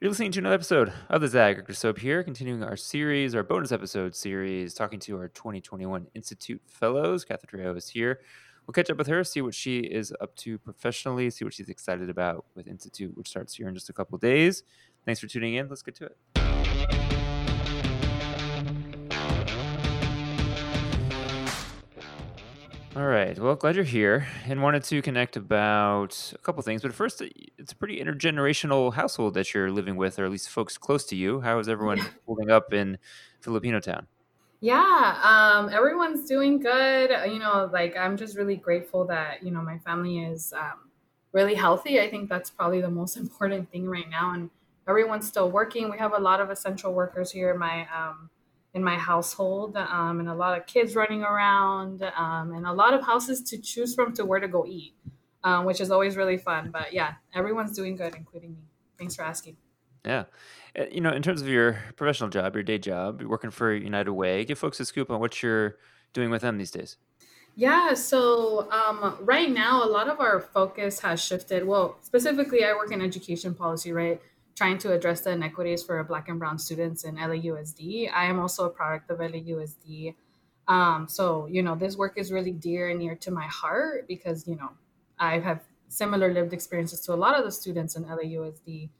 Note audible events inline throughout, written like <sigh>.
You're listening to another episode of the Zag Soap here, continuing our series, our bonus episode series, talking to our 2021 Institute Fellows. Katherine is here. We'll catch up with her, see what she is up to professionally, see what she's excited about with Institute, which starts here in just a couple days. Thanks for tuning in. Let's get to it. All right. Well, glad you're here and wanted to connect about a couple things. But first, it's a pretty intergenerational household that you're living with, or at least folks close to you. How is everyone holding up in Filipinotown? Yeah, um, everyone's doing good. Uh, You know, like I'm just really grateful that, you know, my family is um, really healthy. I think that's probably the most <laughs> important thing right now. And everyone's still working. We have a lot of essential workers here my um, in my household, um, and a lot of kids running around, um, and a lot of houses to choose from to where to go eat, um, which is always really fun. But yeah, everyone's doing good, including me. Thanks for asking. Yeah. Uh, You know, in terms of your professional job, your day job, you're working for United Way. Give folks a scoop on what you're doing with them these days. Yeah, so um, right now, a lot of our focus has shifted. Well, specifically, I work in education policy, right? Trying to address the inequities for Black and Brown students in LAUSD. I am also a product of LAUSD. Um, so, you know, this work is really dear and near to my heart because, you know, I have similar lived experiences to a lot of the students in LAUSD.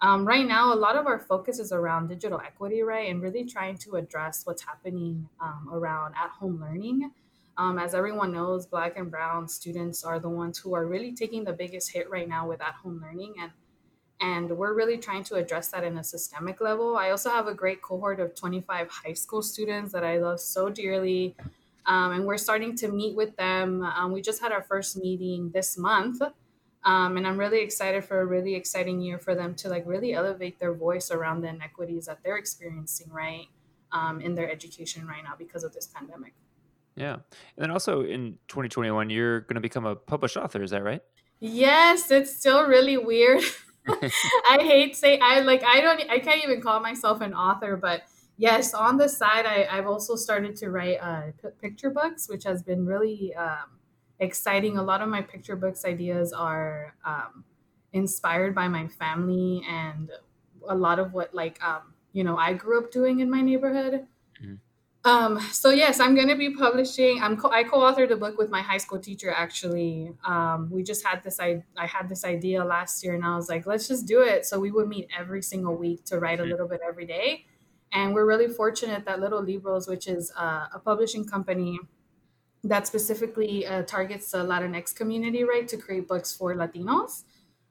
Um, right now, a lot of our focus is around digital equity, right? And really trying to address what's happening um, around at home learning um, as everyone knows, Black and Brown students are the ones who are really taking the biggest hit right now with at home learning. And, and we're really trying to address that in a systemic level. I also have a great cohort of 25 high school students that I love so dearly. Um, and we're starting to meet with them. Um, we just had our first meeting this month. Um, and I'm really excited for a really exciting year for them to like really elevate their voice around the inequities that they're experiencing, right, um, in their education right now because of this pandemic. Yeah. And then also in 2021, you're going to become a published author. Is that right? Yes, it's still really weird. <laughs> <laughs> I hate say I like I don't I can't even call myself an author, but yes, on the side I, I've also started to write uh, p- picture books, which has been really um, exciting. A lot of my picture books ideas are um, inspired by my family and a lot of what like um, you know I grew up doing in my neighborhood. Mhm. Um, so yes, I'm going to be publishing. I'm co- I co-authored a book with my high school teacher. Actually, um, we just had this. I I had this idea last year, and I was like, let's just do it. So we would meet every single week to write a little bit every day. And we're really fortunate that Little Libros, which is uh, a publishing company that specifically uh, targets the Latinx community, right, to create books for Latinos,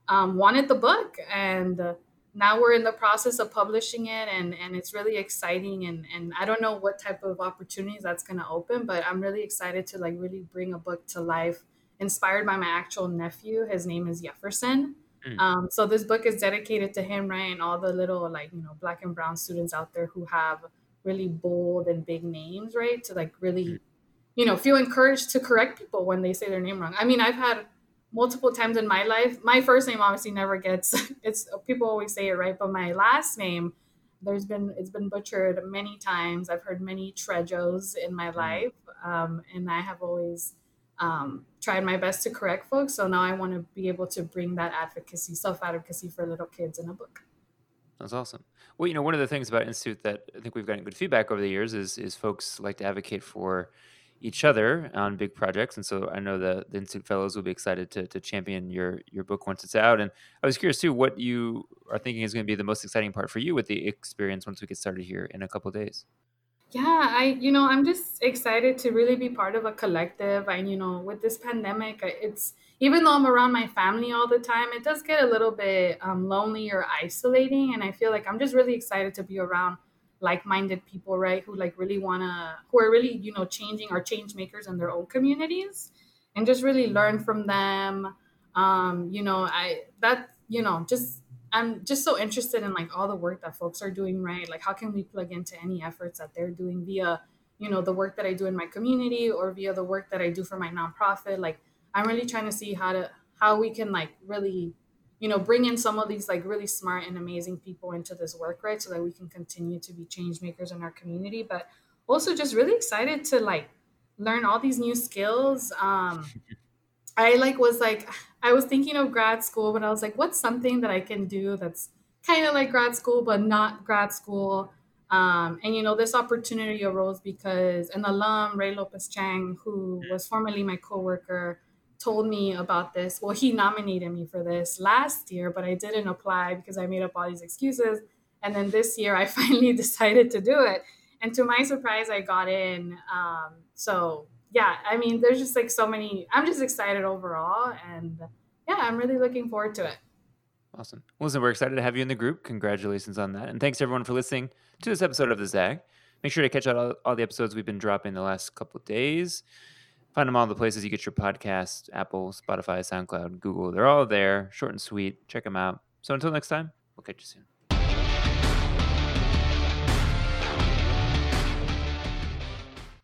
um, wanted the book, and uh, now we're in the process of publishing it, and and it's really exciting, and and I don't know what type of opportunities that's going to open, but I'm really excited to like really bring a book to life, inspired by my actual nephew. His name is Jefferson. Mm. Um, so this book is dedicated to him, right, and all the little like you know black and brown students out there who have really bold and big names, right, to like Mm. really you know, feel encouraged to correct people when they say their name wrong. I mean, I've had multiple times in my life. My first name obviously never gets <laughs> it's people always say it right, but my last name there's been it's been butchered many times. I've heard many trejos in my Mm. life, um, and I have always um, tried my best to correct folks. So now I want to be able to bring that advocacy, self advocacy for little kids in a book. That's awesome. Well, you know, one of the things about Institute that I think we've gotten good feedback over the years is is folks like to advocate for each other on big projects, and so I know the, the Institute Fellows will be excited to, to champion your your book once it's out. And I was curious too, what you are thinking is going to be the most exciting part for you with the experience once we get started here in a couple days. Yeah, I, you know, I'm just excited to really be part of a collective. And, you know, with this pandemic, it's even though I'm around my family all the time, it does get a little bit um, lonely or isolating. And I feel like I'm just really excited to be around like-minded people, right? Who like really wanna, who are really, you know, changing or change makers in their own communities, and just really learn from them. Um, you know, I that, you know, just I'm just so interested in like all the work that folks are doing, right? Like how can we plug into any efforts that they're doing via, you know, the work that I do in my community or via the work that I do for my nonprofit. Like I'm really trying to see how to how we can like really, you know, bring in some of these like really smart and amazing people into this work, right? So that we can continue to be change makers in our community. But also just really excited to like learn all these new skills. Um <laughs> I like was like I was thinking of grad school, but I was like, what's something that I can do that's kind of like grad school, but not grad school. Um, and you know, this opportunity arose because an alum, Ray Lopez Chang, who was formerly my coworker, told me about this. Well, he nominated me for this last year, but I didn't apply because I made up all these excuses. And then this year, I <laughs> finally decided to do it. And to my surprise, I got in. Um, so yeah, I mean, there's just like so many. I'm just excited overall, and yeah, I'm really looking forward to it. Awesome. Listen, we're excited to have you in the group. Congratulations on that. And thanks everyone for listening to this episode of The Zag. Make sure to catch out all, all the episodes we've been dropping the last couple days. Find them all the places you get your podcast Apple, Spotify, SoundCloud, Google. They're all there, short and sweet. Check them out. So until next time, we'll catch you soon.